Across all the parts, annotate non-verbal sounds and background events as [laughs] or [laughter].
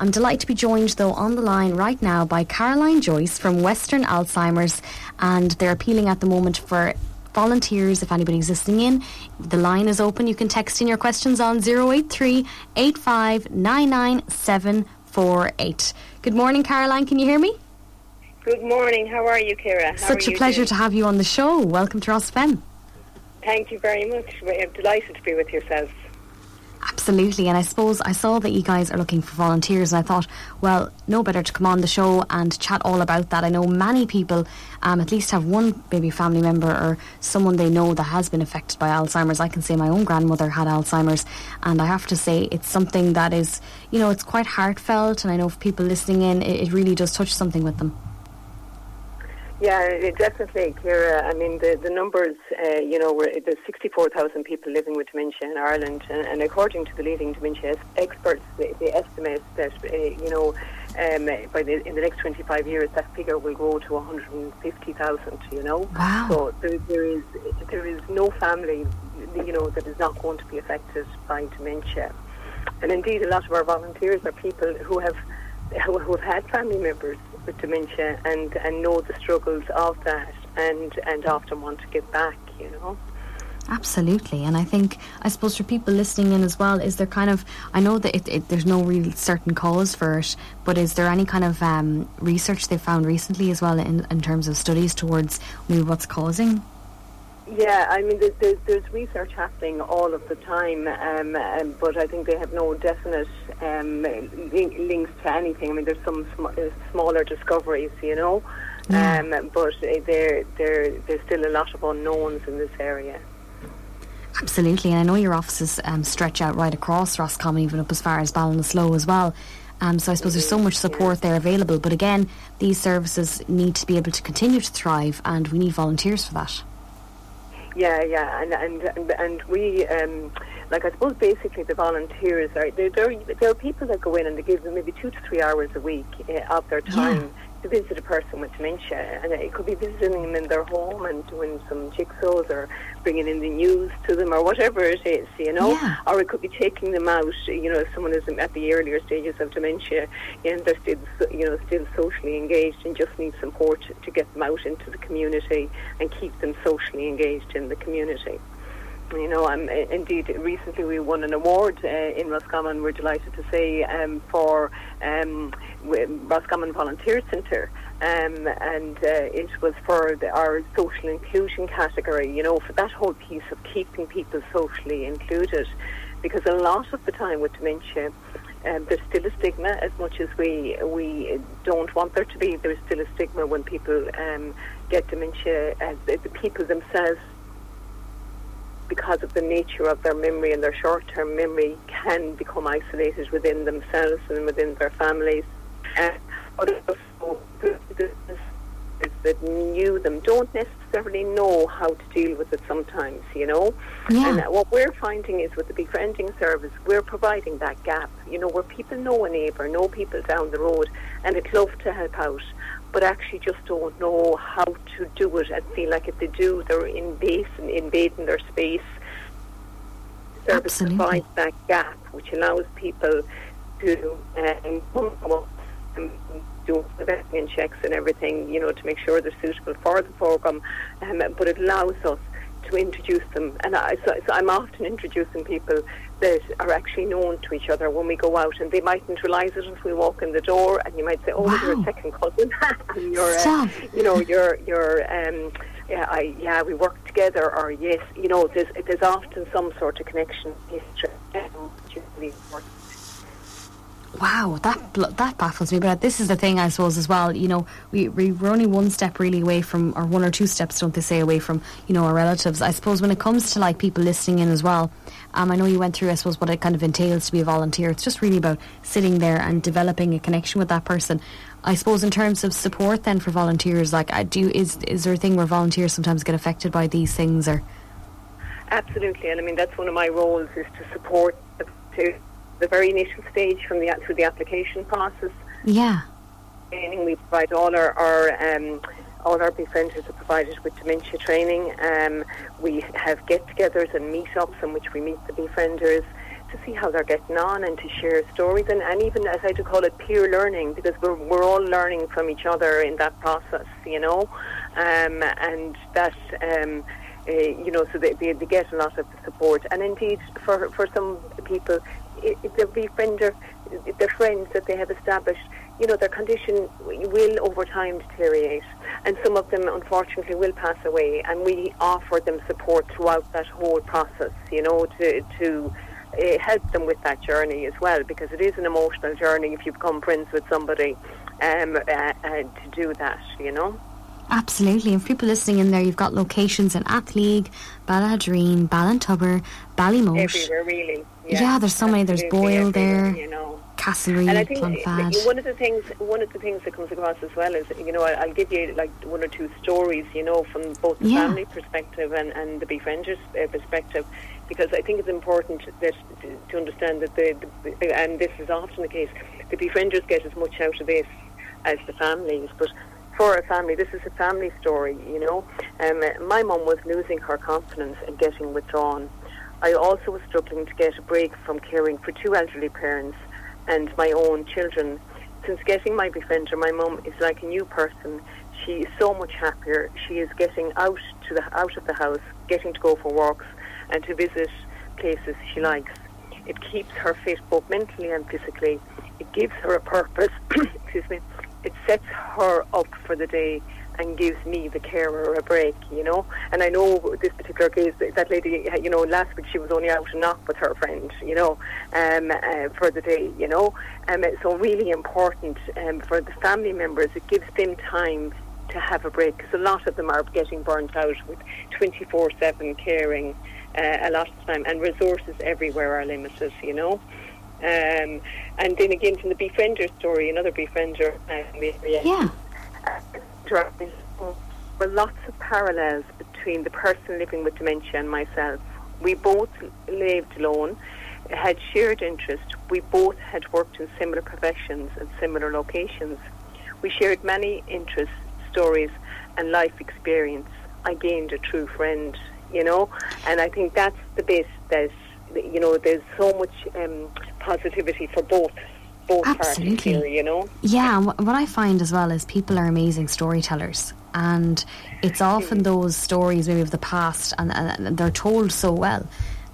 I'm delighted to be joined, though, on the line right now by Caroline Joyce from Western Alzheimer's, and they're appealing at the moment for volunteers if anybody's listening in. The line is open. You can text in your questions on 083 8599748. Good morning, Caroline. Can you hear me? Good morning. How are you, Ciara? How Such a pleasure doing? to have you on the show. Welcome to Ros FM. Thank you very much. I'm delighted to be with yourselves. Absolutely, and I suppose I saw that you guys are looking for volunteers, and I thought, well, no better to come on the show and chat all about that. I know many people um, at least have one maybe family member or someone they know that has been affected by Alzheimer's. I can say my own grandmother had Alzheimer's, and I have to say it's something that is, you know, it's quite heartfelt, and I know for people listening in, it, it really does touch something with them. Yeah, definitely, Ciara. I mean, the, the numbers, uh, you know, we're, there's 64,000 people living with dementia in Ireland, and, and according to the leading dementia experts, they, they estimate that, uh, you know, um, by the, in the next 25 years, that figure will grow to 150,000. You know, wow. so there, there is there is no family, you know, that is not going to be affected by dementia, and indeed, a lot of our volunteers are people who have who, [laughs] who have had family members with dementia and, and know the struggles of that and, and often want to give back, you know. Absolutely, and I think I suppose for people listening in as well, is there kind of I know that it, it, there's no real certain cause for it, but is there any kind of um, research they found recently as well in, in terms of studies towards maybe what's causing yeah, I mean, there's, there's, research happening all of the time, um, um, but I think they have no definite um, link, links to anything. I mean, there's some sm- uh, smaller discoveries, you know, yeah. Um, but uh, there, there, there's still a lot of unknowns in this area. Absolutely, and I know your offices um, stretch out right across Roscommon, even up as far as Ballinasloe as well. Um, so I suppose there's so much support there available. But again, these services need to be able to continue to thrive, and we need volunteers for that. Yeah, yeah, and and and, and we, um, like I suppose, basically the volunteers are there. There are people that go in and they give them maybe two to three hours a week uh, of their time. Yeah to visit a person with dementia, and it could be visiting them in their home and doing some jigsaws or bringing in the news to them or whatever it is, you know. Yeah. Or it could be taking them out, you know, if someone is at the earlier stages of dementia and they're still, you know, still socially engaged and just need support to get them out into the community and keep them socially engaged in the community. You know, um, indeed, recently we won an award uh, in Roscommon, we're delighted to say, um, for um, Roscommon Volunteer Centre. Um, and uh, it was for the, our social inclusion category, you know, for that whole piece of keeping people socially included. Because a lot of the time with dementia, um, there's still a stigma as much as we we don't want there to be. There's still a stigma when people um, get dementia. Uh, the, the people themselves because of the nature of their memory and their short-term memory can become isolated within themselves and within their families. Uh, that knew them don't necessarily know how to deal with it sometimes, you know. Yeah. And what we're finding is with the befriending service, we're providing that gap, you know, where people know a neighbour, know people down the road, and they'd love to help out but actually just don't know how to do it and feel like if they do, they're invading, invading their space. Service Absolutely. provides that gap, which allows people to um, and do investment checks and everything, you know, to make sure they're suitable for the program. Um, but it allows us to introduce them, and I, so, so I'm often introducing people that are actually known to each other when we go out, and they mightn't realise it if we walk in the door, and you might say, "Oh, wow. you're a second cousin," [laughs] and you're, uh, you know, you're you're. Um, yeah, I, yeah, we work together, or yes, you know, there's there's often some sort of connection history. Wow, that that baffles me. But this is the thing, I suppose, as well. You know, we we're only one step really away from, or one or two steps, don't they say, away from, you know, our relatives. I suppose when it comes to like people listening in as well. Um, I know you went through, I suppose, what it kind of entails to be a volunteer. It's just really about sitting there and developing a connection with that person. I suppose in terms of support, then for volunteers, like, I do is is there a thing where volunteers sometimes get affected by these things, or? Absolutely, and I mean that's one of my roles is to support to the very initial stage from the through the application process. Yeah. Training we provide all our, our um, all our befrienders are provided with dementia training. Um, we have get-togethers and meet-ups in which we meet the befrienders. to see how they're getting on and to share stories and, and even as I to call it peer learning because we're we're all learning from each other in that process, you know, um, and that. Um, uh, you know, so they, they, they get a lot of support. And indeed, for for some people, the befriender, the friends that they have established, you know, their condition will over time deteriorate, and some of them unfortunately will pass away. And we offer them support throughout that whole process, you know, to to uh, help them with that journey as well, because it is an emotional journey if you become friends with somebody um, uh, uh, to do that, you know. Absolutely. And for people listening in there, you've got locations in Athleague, Ballaghaderreen, Ballintubber, Ballymote. Everywhere, really. Yeah, yeah there's so many. There's Boyle there. You know. Castlerea, and I think Clonfad. one of the things, one of the things that comes across as well is, you know, I'll give you like one or two stories, you know, from both the yeah. family perspective and, and the befrienders uh, perspective, because I think it's important that to understand that the, the, and this is often the case, the befrienders get as much out of this as the families, but for a family, this is a family story, you know. Um, my mum was losing her confidence and getting withdrawn. I also was struggling to get a break from caring for two elderly parents and my own children. Since getting my befriender, my mum is like a new person. She is so much happier. She is getting out to the out of the house, getting to go for walks and to visit places she likes. It keeps her fit both mentally and physically. It gives her a purpose. [coughs] excuse me it sets her up for the day and gives me the carer a break, you know. And I know this particular case, that lady, you know, last week she was only out and knock with her friend, you know, um, uh, for the day, you know. Um, so really important um, for the family members. It gives them time to have a break because a lot of them are getting burnt out with 24/7 caring uh, a lot of time, and resources everywhere are limited, you know. Um, and then again from the befriender story, another befriender um, Yeah. there were lots of parallels between the person living with dementia and myself. We both lived alone, had shared interest. We both had worked in similar professions and similar locations. We shared many interests, stories, and life experience. I gained a true friend, you know, and I think that's the best. that you know, there's so much um, positivity for both both Absolutely. parties here, you know. Yeah, and what I find as well is people are amazing storytellers, and it's often those stories maybe of the past, and, and they're told so well.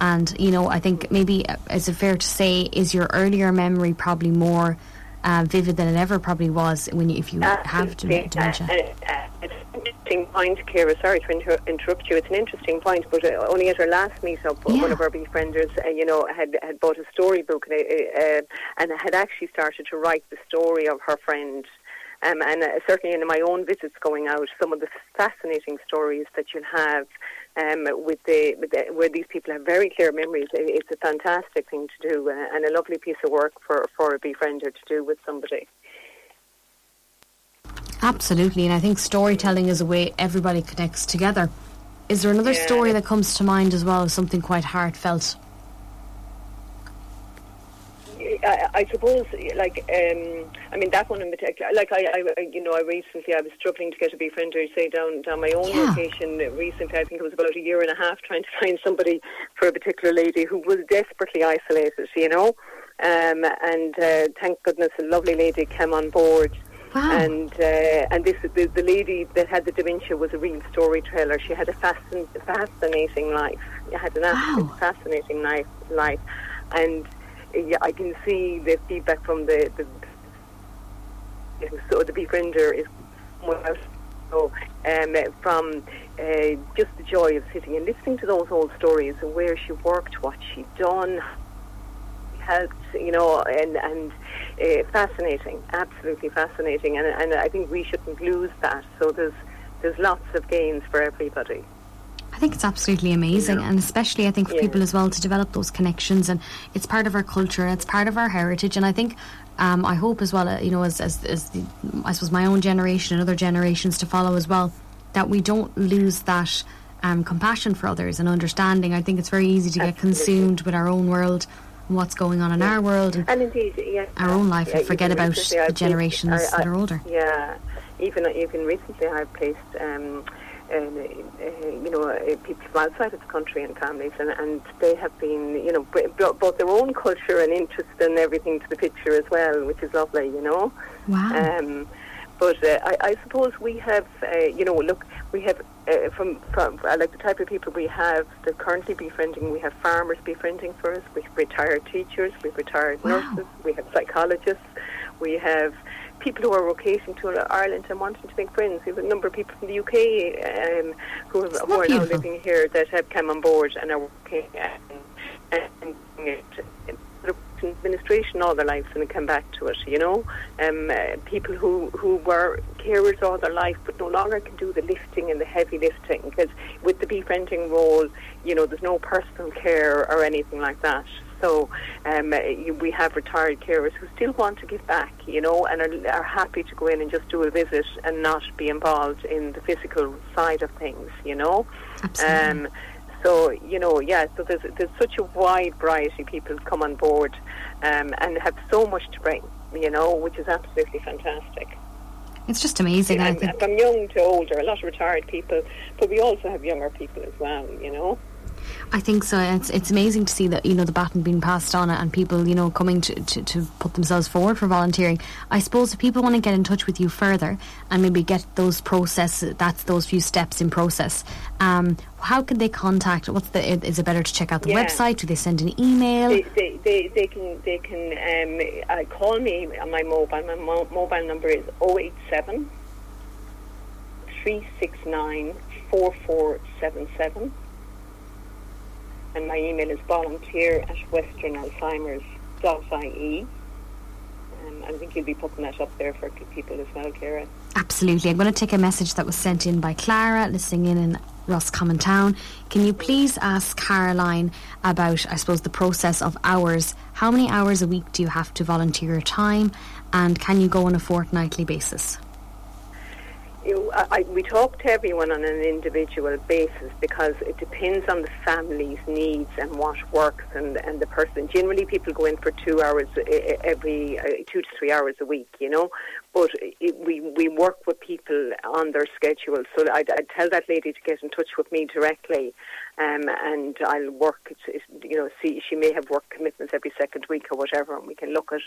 And you know, I think maybe uh, is it fair to say is your earlier memory probably more uh, vivid than it ever probably was when you, if you Absolutely. have dementia. Uh, uh, an interesting point, Ciara. Sorry to inter- interrupt you. It's an interesting point, but uh, only at our last meetup, yeah. one of our befrienders, uh, you know, had had bought a storybook and, uh, and had actually started to write the story of her friend. Um, and uh, certainly in my own visits going out, some of the fascinating stories that you'll have um, with, the, with the, where these people have very clear memories. It's a fantastic thing to do uh, and a lovely piece of work for, for a befriender to do with somebody. Absolutely, and I think storytelling is a way everybody connects together. Is there another yeah. story that comes to mind as well, something quite heartfelt? I, I suppose, like, um, I mean, that one in particular. Like, I, I, you know, I recently I was struggling to get a befriender, say down down my own yeah. location. Recently, I think it was about a year and a half, trying to [laughs] find somebody for a particular lady who was desperately isolated. You know, um, and uh, thank goodness, a lovely lady came on board. Wow. And uh, and this the, the lady that had the dementia was a real storyteller. She had a fascin- fascinating life. She had an absolutely wow. fascinating life, life, and yeah, I can see the feedback from the, the so the befriender is so um, from uh, just the joy of sitting and listening to those old stories and where she worked, what she'd done, helped, you know, and and uh, fascinating, absolutely fascinating, and and I think we shouldn't lose that. So there's there's lots of gains for everybody. I think it's absolutely amazing, yeah. and especially I think for yeah. people as well to develop those connections, and it's part of our culture, it's part of our heritage, and I think. Um, I hope as well, uh, you know, as, as, as the, I suppose my own generation and other generations to follow as well, that we don't lose that um, compassion for others and understanding. I think it's very easy to get consumed with our own world what's going on in yeah. our world and, and indeed, yeah, our own life and forget about the generations I, I, that are older. Yeah, even even recently I've placed um, um, uh, you know, uh, people from outside of the country and families, and, and they have been, you know, brought their own culture and interest and everything to the picture as well, which is lovely, you know. Wow. Um, but uh, I, I suppose we have, uh, you know, look, we have uh, from, from uh, like the type of people we have that currently befriending. We have farmers befriending for us. We have retired teachers. We have retired Wow. nurses. We have psychologists. We have people who are rotating to Ireland and wanting to make friends. We have a number of people from the UK um, who, have, who are now living here that have come on board and are working um, and, and administration all their lives and come back to it, you know. Um, uh, people who, who were carers all their life but no longer can do the lifting and the heavy lifting because with the befriending role, you know, there's no personal care or anything like that. So um, uh, you, we have retired carers who still want to give back, you know, and are, are happy to go in and just do a visit and not be involved in the physical side of things, you know. Absolutely. Um, so you know, yeah. So there's there's such a wide variety of people come on board, um, and have so much to bring, you know, which is absolutely fantastic. it's just amazing. I And think from young to older, a lot of retired people, but we also have younger people as well, you know. I think so. It's it's amazing to see that you know the baton being passed on and people you know coming to, to, to put themselves forward for volunteering. I suppose if people want to get in touch with you further and maybe get those process that's those few steps in process. Um, how can they contact? What's the? Is it better to check out the Yeah. website? Do they send an email? They, they, they, they can they can um, uh, call me on my mobile. My mo- mobile number is 087 369 4477. And my email is volunteer at westernalzheimers.ie. Um, I think you'll be putting that up there for people as well, Ciara. Absolutely. I'm going to take a message that was sent in by Clara, listening in in Roscommon Town. Can you please ask Caroline about, I suppose, the process of hours? How many hours a week do you have to volunteer your time? And can you go on a fortnightly basis? You, I, we talk to everyone on an individual basis because it depends on the family's needs and what works and, and the person. Generally, people go in for two hours uh, every uh, two to three hours a week, you know. But it, we we work with people on their schedule, so I'd, I'd tell that lady to get in touch with me directly, um, and I'll work. You know, see she may have work commitments every second week or whatever, and we can look at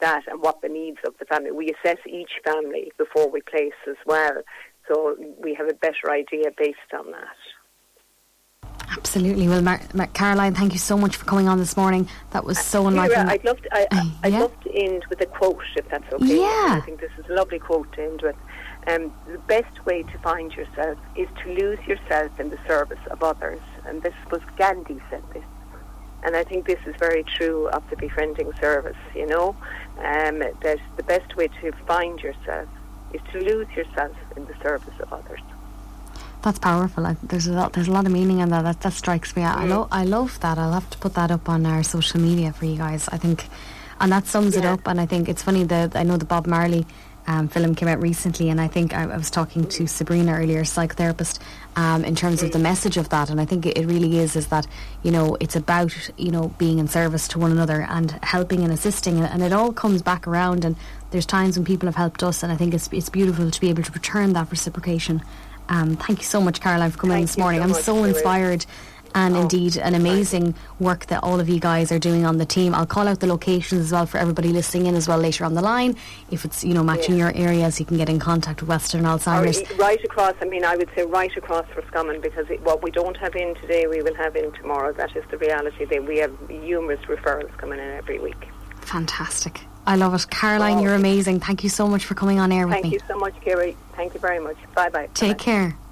that and what the needs of the family. We assess each family before we place as well, so we have a better idea based on that. Absolutely. Well, Mar- Mar- Caroline, thank you so much for coming on this morning. That was so enlightening. I'd love to, I, Uh, I'd yeah. love to end with a quote, if that's okay. Yeah. I think this is a lovely quote to end with. Um, the best way to find yourself is to lose yourself in the service of others. And this was Gandhi said this. And I think this is very true of the befriending service, you know, um, that the best way to find yourself is to lose yourself in the service of others. That's powerful. I, there's a lot. There's a lot of meaning in that. That, that strikes me. I, lo- I love that. I'll have to put that up on our social media for you guys. I think, and that sums it up. And I think it's funny that I know the Bob Marley um, film came out recently, and I think I, I was talking to Sabrina earlier, psychotherapist, um, in terms of the message of that. And I think it, it really is is that you know it's about you know being in service to one another and helping and assisting, and, and it all comes back around. And there's times when people have helped us, and I think it's it's beautiful to be able to return that reciprocation. Um, thank you so much, Caroline, for coming in Thank this morning. so I'm so inspired. And Oh, indeed, an amazing work that all of you guys are doing on the team. I'll call out the locations as well for everybody listening in as well later on the line. If it's you know matching Yeah. your areas, you can get in contact with Western Alzheimer's. e- right across, I mean, I would say right across for Roscommon because it, what we don't have in today, we will have in tomorrow. That is the reality. That we have numerous referrals coming in every week. Fantastic. I love it. Caroline, Oh. you're amazing. Thank you so much for coming on air with Thank me. Thank you so much, Kerry. Thank you very much. Bye bye. Take care.